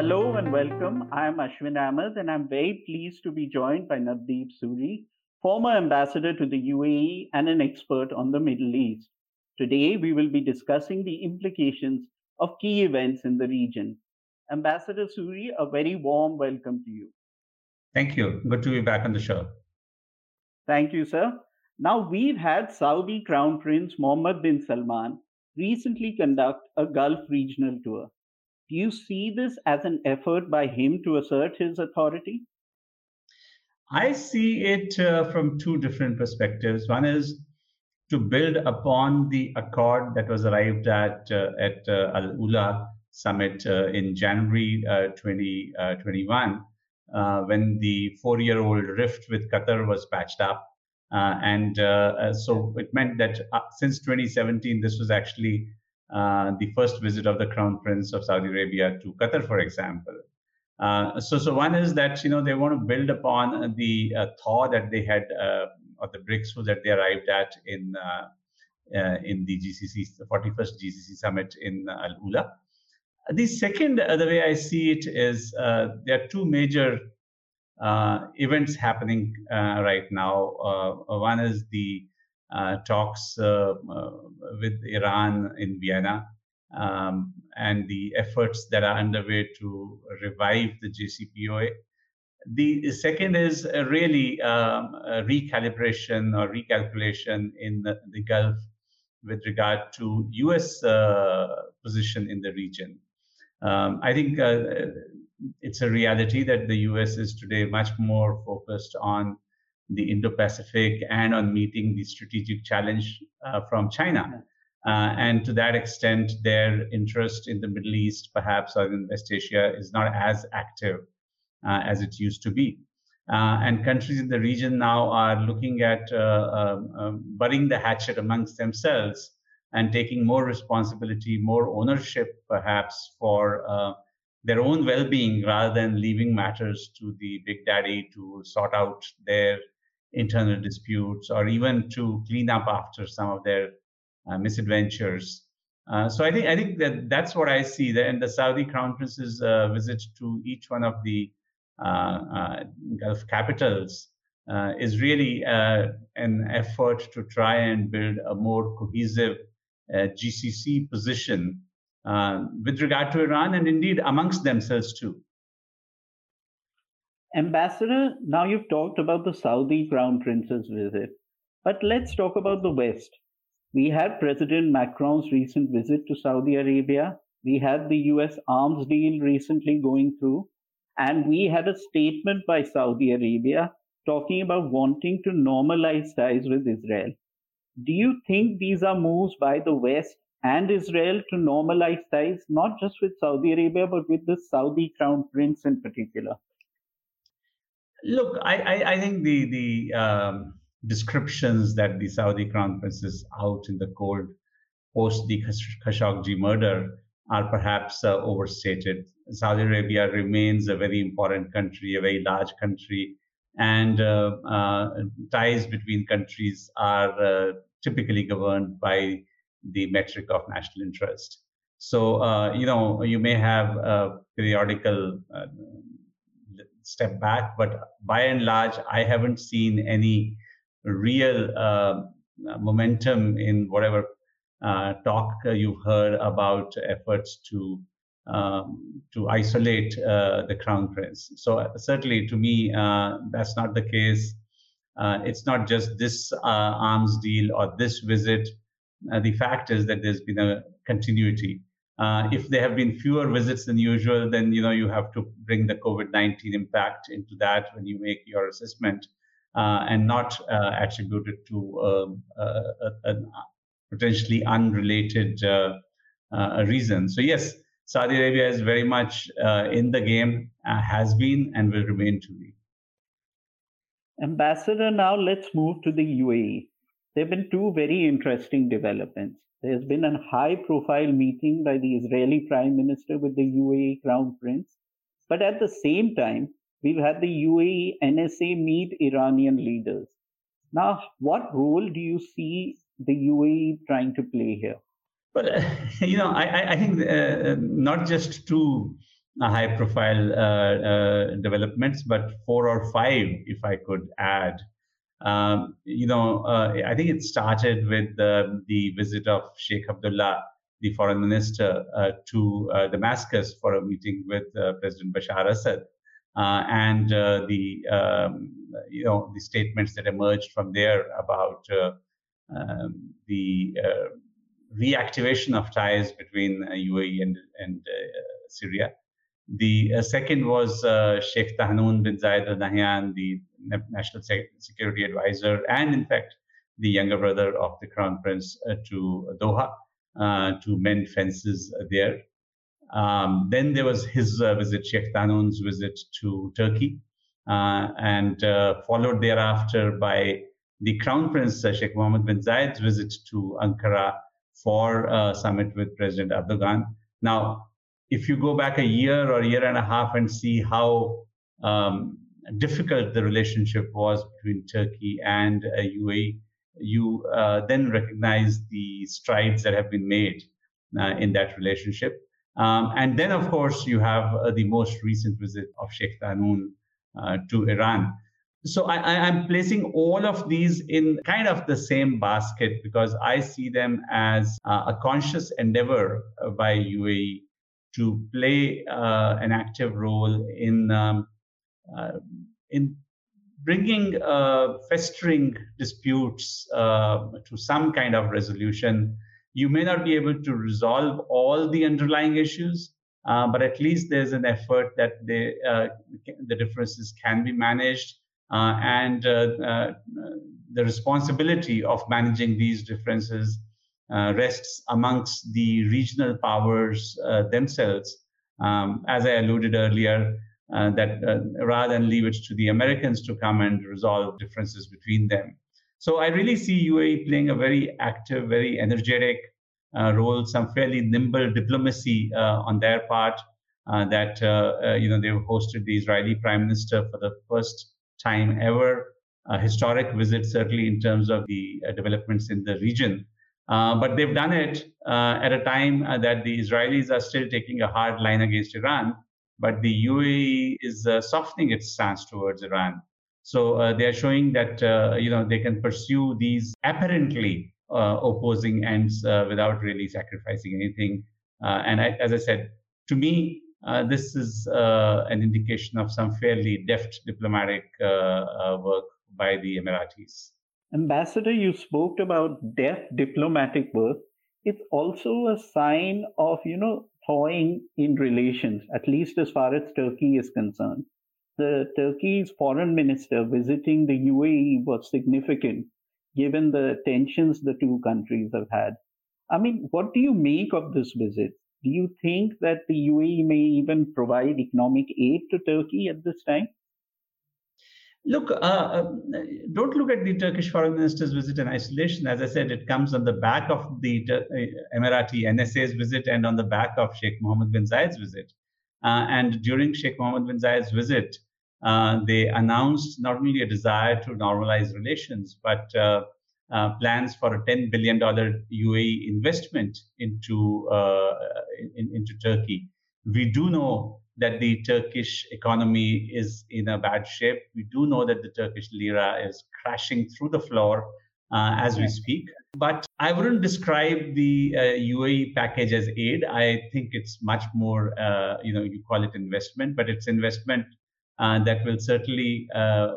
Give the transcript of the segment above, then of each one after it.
Hello and welcome. I am Ashwin Ahmed and I'm very pleased to be joined by Navdeep Suri, former ambassador to the UAE and an expert on the Middle East. Today, we will be discussing the implications of key events in the region. Ambassador Suri, a very warm welcome to you. Thank you. Good to be back on the show. Thank you, sir. Now, we've had Saudi Crown Prince Mohammed bin Salman recently conduct a Gulf regional tour. Do you see this as an effort by him to assert his authority? I see it uh, from two different perspectives. One is to build upon the accord that was arrived at uh, at uh, Al Ula summit uh, in January 2021, when the four-year-old rift with Qatar was patched up. Uh, and uh, uh, so it meant that since 2017, this was actually the first visit of the Crown Prince of Saudi Arabia to Qatar, for example. so, so one is that you know they want to build upon the thaw that they had or the breakthrough that they arrived at in in the GCC, the 41st GCC summit in Al Ula. The second, uh, the way I see it is uh, there are two major uh, events happening uh, right now. Uh, one is the uh, talks with Iran in Vienna um, and the efforts that are underway to revive the JCPOA. The second is really um, a recalibration or recalculation in the, the, Gulf with regard to U.S. position in the region. Um, I think uh, it's a reality that the US is today much more focused on the Indo Pacific and on meeting the strategic challenge uh, from China. Uh, and to that extent, their interest in the Middle East, perhaps, or in West Asia, is not as active uh, as it used to be. Uh, and countries in the region now are looking at uh, um, um, burying the hatchet amongst themselves and taking more responsibility, more ownership, perhaps, for uh, their own well being rather than leaving matters to the big daddy to sort out their internal disputes or even to clean up after some of their uh, misadventures. Uh, so I think I think that that's what I see. That in the Saudi Crown Prince's uh, visit to each one of the uh, uh, Gulf capitals is really an effort to try and build a more cohesive uh, GCC position uh, with regard to Iran and indeed amongst themselves too. Ambassador, now you've talked about the Saudi Crown Prince's visit, but let's talk about the West. We had President Macron's recent visit to Saudi Arabia. We had the US arms deal recently going through. And we had a statement by Saudi Arabia talking about wanting to normalize ties with Israel. Do you think these are moves by the West and Israel to normalize ties, not just with Saudi Arabia, but with the Saudi Crown Prince in particular? Look, I, I, I think the the um, descriptions that the Saudi Crown Prince is out in the cold post the Khashoggi murder are perhaps uh, overstated. Saudi Arabia remains a very important country, a very large country, and uh, uh, ties between countries are uh, typically governed by the metric of national interest. So, uh, you know, you may have a periodical uh, step back, but by and large, I haven't seen any real uh, momentum in whatever uh, talk you've heard about efforts to um, to isolate uh, the crown prince. So uh, certainly, to me, that's not the case. Uh, it's not just this uh, arms deal or this visit. Uh, the fact is that there's been a continuity. Uh, if there have been fewer visits than usual, then you know you have to bring the COVID-19 impact into that when you make your assessment, uh, and not uh, attribute it to um, a, a, potentially unrelated reason. So yes, Saudi Arabia is very much uh, in the game, uh, has been, and will remain to be. Ambassador, now let's move to the UAE. There have been two very interesting developments. There's been a high profile meeting by the Israeli Prime Minister with the UAE Crown Prince. But at the same time, we've had the UAE NSA meet Iranian leaders. Now, what role do you see the UAE trying to play here? Well, uh, you know, I, I think uh, not just two high profile developments, but four or five, if I could add. Um, you know, uh, I think it started with the, the visit of Sheikh Abdullah, the foreign minister, uh, to uh, Damascus for a meeting with President Bashar Assad. Uh, and uh, the um, you know the statements that emerged from there about uh, um, the reactivation of ties between UAE and and Syria. The second was Sheikh Tahnoon bin Zayed Al Nahyan, the national security advisor, and in fact the younger brother of the crown prince to Doha to mend fences there. Um, then there was his uh, visit, Sheikh Tahnoon's visit to Turkey, uh, and uh, followed thereafter by the Crown Prince uh, Sheikh Mohammed bin Zayed's visit to Ankara for a summit with President Erdogan. Now, if you go back a year or a year and a half and see how um, difficult the relationship was between Turkey and UAE, uh, you uh, then recognize the strides that have been made in that relationship. Um, and then, of course, you have uh, the most recent visit of Sheikh Tahnoon uh, to Iran. So I, am placing all of these in kind of the same basket because I see them as uh, a conscious endeavor uh, by UAE to play uh, an active role in um, uh, in bringing festering disputes to some kind of resolution you may not be able to resolve all the underlying issues, uh, but at least there's an effort that uh, the differences can be managed. Uh, and uh, uh, the responsibility of managing these differences uh, rests amongst the regional powers themselves. Um, as I alluded earlier, that rather than leave it to the Americans to come and resolve differences between them, so I really see UAE playing a very active, very energetic uh, role, some fairly nimble diplomacy uh, on their part. Uh, that uh, uh, you know they've hosted the Israeli Prime Minister for the first time ever, a historic visit certainly in terms of the uh, developments in the region. but they've done it at a time that the Israelis are still taking a hard line against Iran, but the UAE is softening its stance towards Iran. So uh, they are showing that uh, you know they can pursue these apparently uh, opposing ends uh, without really sacrificing anything. Uh, and I, as I said, to me, uh, this is an indication of some fairly deft diplomatic work by the Emiratis. Ambassador, you spoke about deft diplomatic work. It's also a sign of you know thawing in relations, at least as far as Turkey is concerned the Turkey's foreign minister visiting the UAE was significant given the tensions the two countries have had. I mean, what do you make of this visit? Do you think that the UAE may even provide economic aid to Turkey at this time? Look, uh, uh, don't look at the Turkish foreign minister's visit in isolation. As I said, it comes on the back of the uh, Emirati NSA's visit and on the back of Sheikh Mohammed bin Zayed's visit. Uh, and during Sheikh Mohammed bin Zayed's visit, uh, they announced not only a desire to normalize relations, but uh, plans for a $10 billion UAE investment into, in, into Turkey. We do know that the Turkish economy is in a bad shape. We do know that the Turkish lira is crashing through the floor uh, as we speak. But I wouldn't describe the uh, UAE package as aid. I think it's much more, uh, you know, you call it investment, but it's investment uh, that will certainly, uh,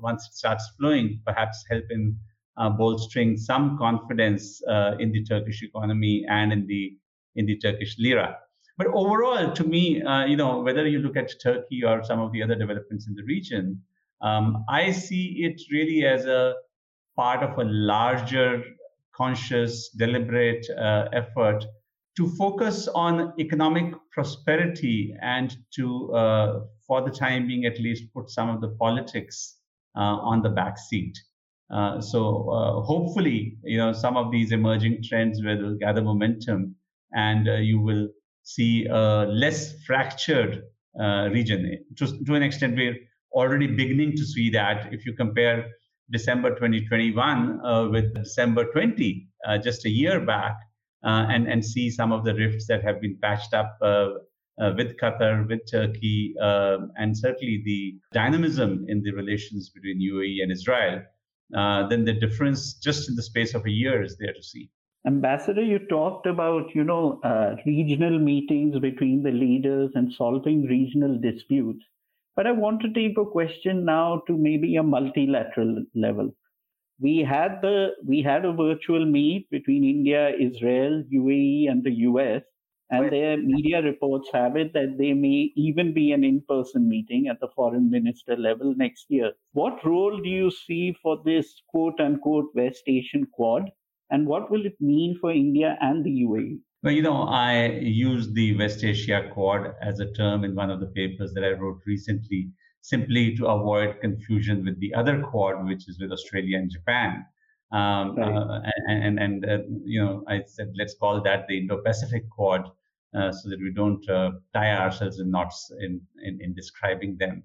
once it starts flowing, perhaps help in uh, bolstering some confidence in the Turkish economy and in the in the Turkish lira. But overall, to me, you know, whether you look at Turkey or some of the other developments in the region, um, I see it really as a part of a larger, conscious, deliberate uh, effort to focus on economic prosperity and to, uh, for the time being at least, put some of the politics uh, on the back seat. Uh, so uh, hopefully, you know, some of these emerging trends will gather momentum, and uh, you will see a less fractured uh, region. To, to an extent, we're already beginning to see that. If you compare December 2021 with December 20, just a year back, uh, and and see some of the rifts that have been patched up uh, uh, with Qatar, with Turkey, uh, and certainly the dynamism in the relations between UAE and Israel, uh, then the difference just in the space of a year is there to see. Ambassador, you talked about you know uh, regional meetings between the leaders and solving regional disputes, but I want to take a question now to maybe a multilateral level. We had the we had a virtual meet between India, Israel, UAE, and the US, and their media reports have it that there may even be an in-person meeting at the foreign minister level next year. What role do you see for this quote unquote West Asian Quad? And what will it mean for India and the UAE? Well, you know, I used the West Asia Quad as a term in one of the papers that I wrote recently, simply to avoid confusion with the other Quad, which is with Australia and Japan. Um, right. uh, and and, and uh, you know, I said let's call that the Indo-Pacific Quad, uh, so that we don't uh, tie ourselves in knots in, in, in describing them.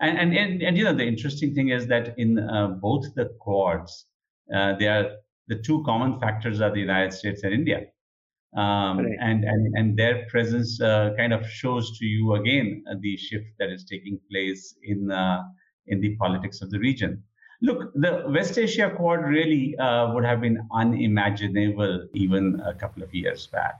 And, and and, and you know, the interesting thing is that in uh, both the Quads, uh, they are the two common factors are the United States and India. Um, right. and, and, and their presence uh, kind of shows to you again uh, the shift that is taking place in, uh, in the politics of the region. Look, the West Asia Quad really uh, would have been unimaginable even a couple of years back.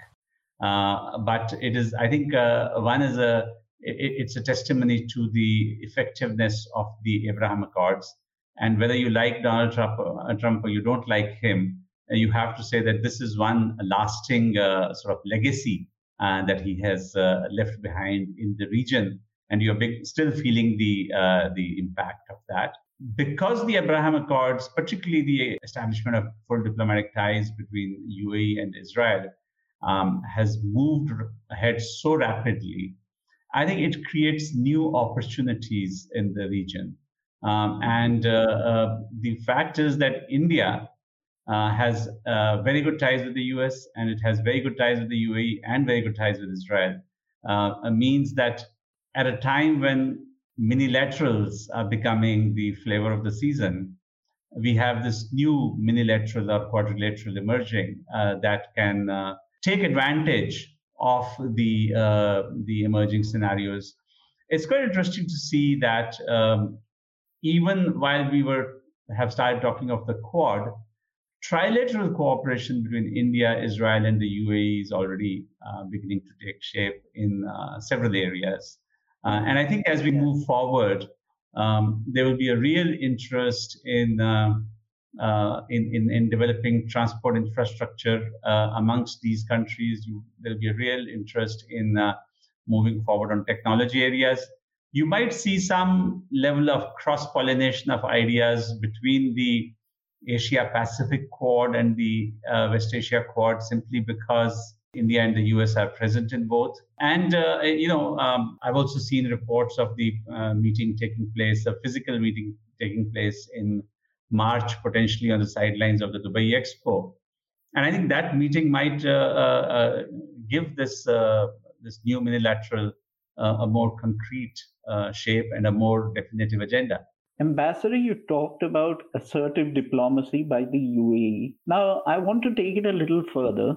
Uh, but it is, I think, uh, one is a, it, it's a testimony to the effectiveness of the Abraham Accords and whether you like Donald Trump, uh, Trump or you don't like him, uh, you have to say that this is one lasting uh, sort of legacy uh, that he has uh, left behind in the region, and you're big, still feeling the uh, the impact of that. Because the Abraham Accords, particularly the establishment of full diplomatic ties between UAE and Israel, um, has moved ahead so rapidly, I think it creates new opportunities in the region. Um, and uh, uh, the fact is that India uh, has very good ties with the US and it has very good ties with the UAE and very good ties with Israel. means that at a time when minilaterals are becoming the flavor of the season, we have this new minilateral or quadrilateral emerging uh, that can uh, take advantage of the uh, the emerging scenarios. It's quite interesting to see that um, even while we were have started talking of the Quad, trilateral cooperation between India, Israel, and the UAE is already uh, beginning to take shape in uh, several areas. Uh, and I think as we move forward, um, there will be a real interest in, uh, uh, in, in, in, developing transport infrastructure uh, amongst these countries. You, there will be a real interest in moving forward on technology areas you might see some level of cross pollination of ideas between the Asia Pacific Quad and the uh, West Asia Quad simply because India and the US are present in both. And, uh, you know, um, I've also seen reports of the uh, meeting taking place, a physical meeting taking place in March, potentially on the sidelines of the Dubai Expo. And I think that meeting might uh, uh, uh, give this, this new minilateral a more concrete uh, shape and a more definitive agenda. Ambassador, you talked about assertive diplomacy by the UAE. Now, I want to take it a little further.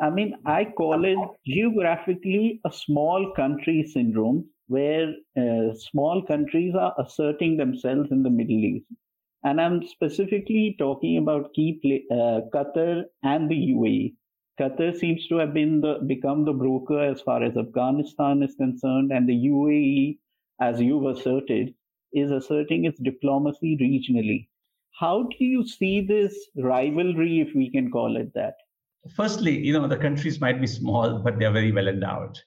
I mean, I call it geographically a small country syndrome where uh, small countries are asserting themselves in the Middle East. And I'm specifically talking about key play, uh, Qatar and the UAE. Qatar seems to have been the, become the broker as far as Afghanistan is concerned, and the UAE, as you've asserted, is asserting its diplomacy regionally. How do you see this rivalry, if we can call it that? Firstly, you know, the countries might be small, but they're very well endowed.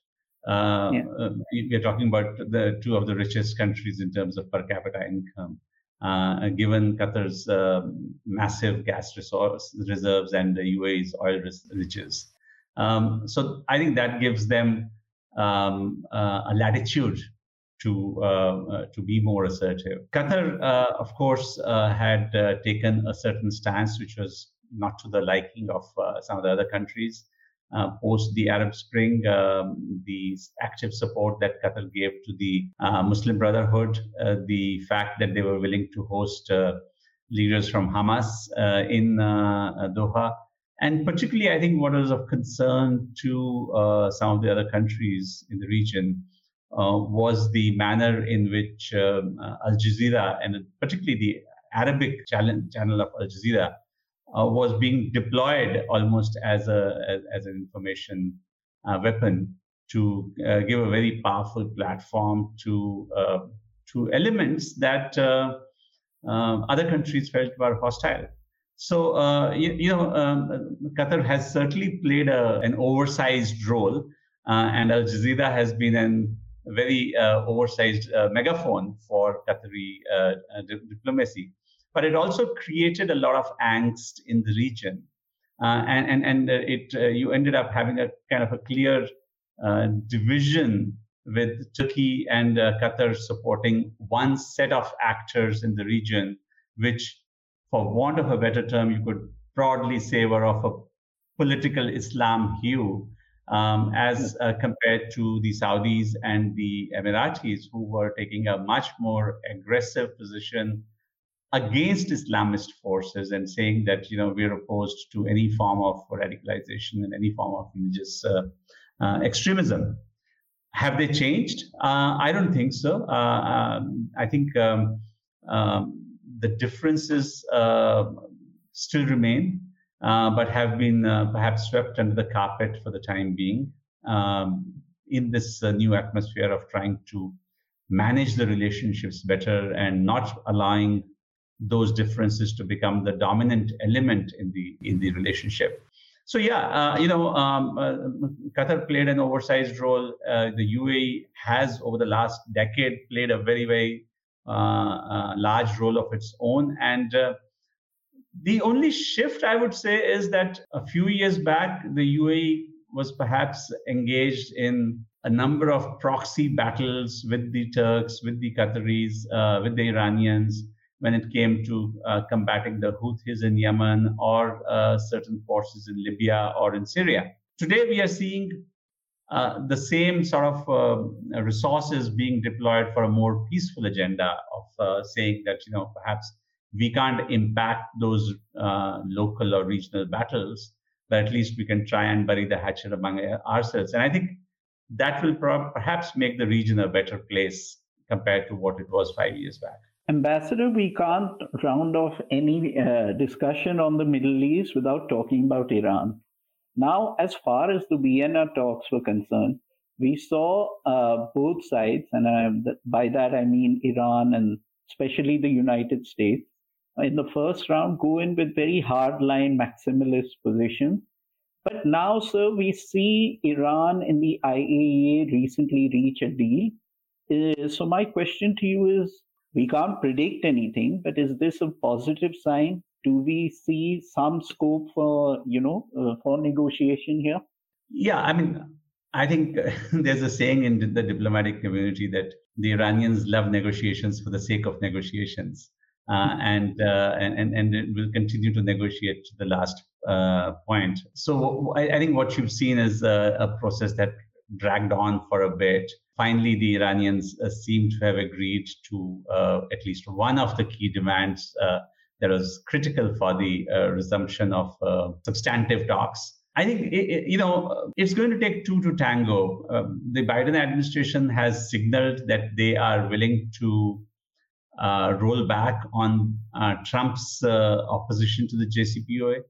Uh, yeah. uh, we're talking about the two of the richest countries in terms of per capita income uh, given Qatar's uh, massive gas resource reserves and the UAE's oil riches. Um, so I think that gives them um, uh, a latitude to uh, uh, to be more assertive. Qatar, uh, of course, had taken a certain stance which was not to the liking of some of the other countries uh, post the Arab Spring, um, the active support that Qatar gave to the uh, Muslim Brotherhood, uh, the fact that they were willing to host uh, leaders from Hamas uh, in uh, Doha, And particularly, I think what is of concern to some of the other countries in the region was the manner in which um, Al Jazeera, and particularly the Arabic channel of Al Jazeera, uh, was being deployed almost as, a, as, as an information uh, weapon to uh, give a very powerful platform to, to elements that other countries felt were hostile. So, uh, you, you, know, um, Qatar has certainly played a, an oversized role, uh, and Al Jazeera has been an very uh, oversized uh, megaphone for Qatari uh, di- diplomacy. But it also created a lot of angst in the region, uh, and and and it you ended up having a kind of a clear division with Turkey and Qatar supporting one set of actors in the region, which for want of a better term, you could broadly say were of a political Islam hue, um, as uh, compared to the Saudis and the Emiratis, who were taking a much more aggressive position against Islamist forces and saying that you know we're opposed to any form of radicalization and any form of religious uh, uh, extremism. Have they changed? Uh, I don't think so. Uh, um, I think um, um, the differences uh, still remain, uh, but have been perhaps swept under the carpet for the time being um, in this new atmosphere of trying to manage the relationships better and not allowing those differences to become the dominant element in the in the relationship. So yeah, uh, you know, um, uh, Qatar played an oversized role. Uh, the UAE has, over the last decade, played a very very uh, large role of its own. And uh, the only shift I would say is that a few years back, the UAE was perhaps engaged in a number of proxy battles with the Turks, with the Qataris, uh, with the Iranians when it came to uh, combating the Houthis in Yemen or uh, certain forces in Libya or in Syria. Today, we are seeing uh, the same sort of uh, resources being deployed for a more peaceful agenda of uh, saying that you know perhaps we can't impact those uh, local or regional battles, but at least we can try and bury the hatchet among ourselves. And I think that will pro- perhaps make the region a better place compared to what it was five years back. Ambassador, we can't round off any uh, discussion on the Middle East without talking about Iran. Now, as far as the Vienna talks were concerned, we saw uh, both sides, and uh, by that I mean Iran and especially the United States, in the first round go in with very hardline maximalist positions. But now, sir, we see Iran in the IAEA recently reach a deal. Uh, so, my question to you is we can't predict anything, but is this a positive sign? Do we see some scope for you know uh, for negotiation here? Yeah i mean i think there's a saying in the diplomatic community that the iranians love negotiations for the sake of negotiations. Uh, and, uh, and and and will continue to negotiate to the last uh, point. So I, I, think what you've seen is a, a, process that dragged on for a bit. Finally, the Iranians uh, seem to have agreed to uh, at least one of the key demands that was critical for the uh, resumption of uh, substantive talks. I think you know it's going to take two to tango. Um, the Biden administration has signaled that they are willing to uh, roll back on uh, Trump's uh, opposition to the JCPOA.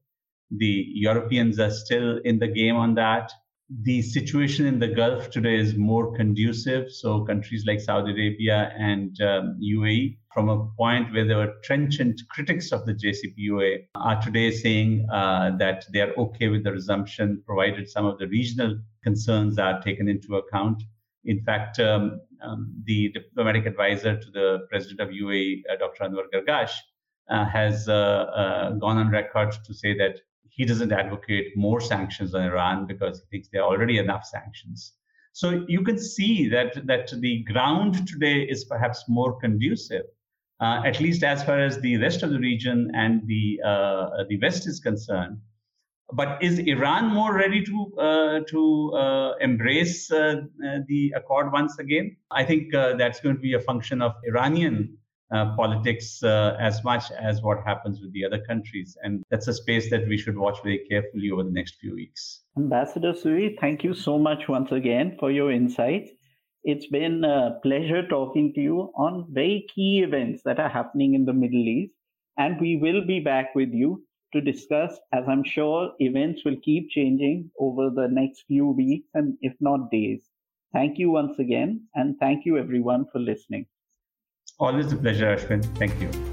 The Europeans are still in the game on that the situation in the Gulf today is more conducive. So countries like Saudi Arabia and um, UAE, from a point where they were trenchant critics of the JCPOA, are today saying uh, that they are okay with the resumption, provided some of the regional concerns are taken into account. In fact, um, um, the diplomatic advisor to the president of UAE, uh, Dr. Anwar Gargash, uh, has uh, uh, gone on record to say that he doesn't advocate more sanctions on Iran because he thinks there are already enough sanctions. So you can see that that the ground today is perhaps more conducive, uh, at least as far as the rest of the region and the uh, the West is concerned. But is Iran more ready to uh, to uh, embrace uh, uh, the accord once again? I think that's going to be a function of Iranian uh, politics uh, as much as what happens with the other countries. And that's a space that we should watch very carefully over the next few weeks. Ambassador Suri, thank you so much once again for your insights. It's been a pleasure talking to you on very key events that are happening in the Middle East. And we will be back with you to discuss, as I'm sure events will keep changing over the next few weeks and if not days. Thank you once again, and thank you everyone for listening. Always a pleasure, Ashwin. Thank you.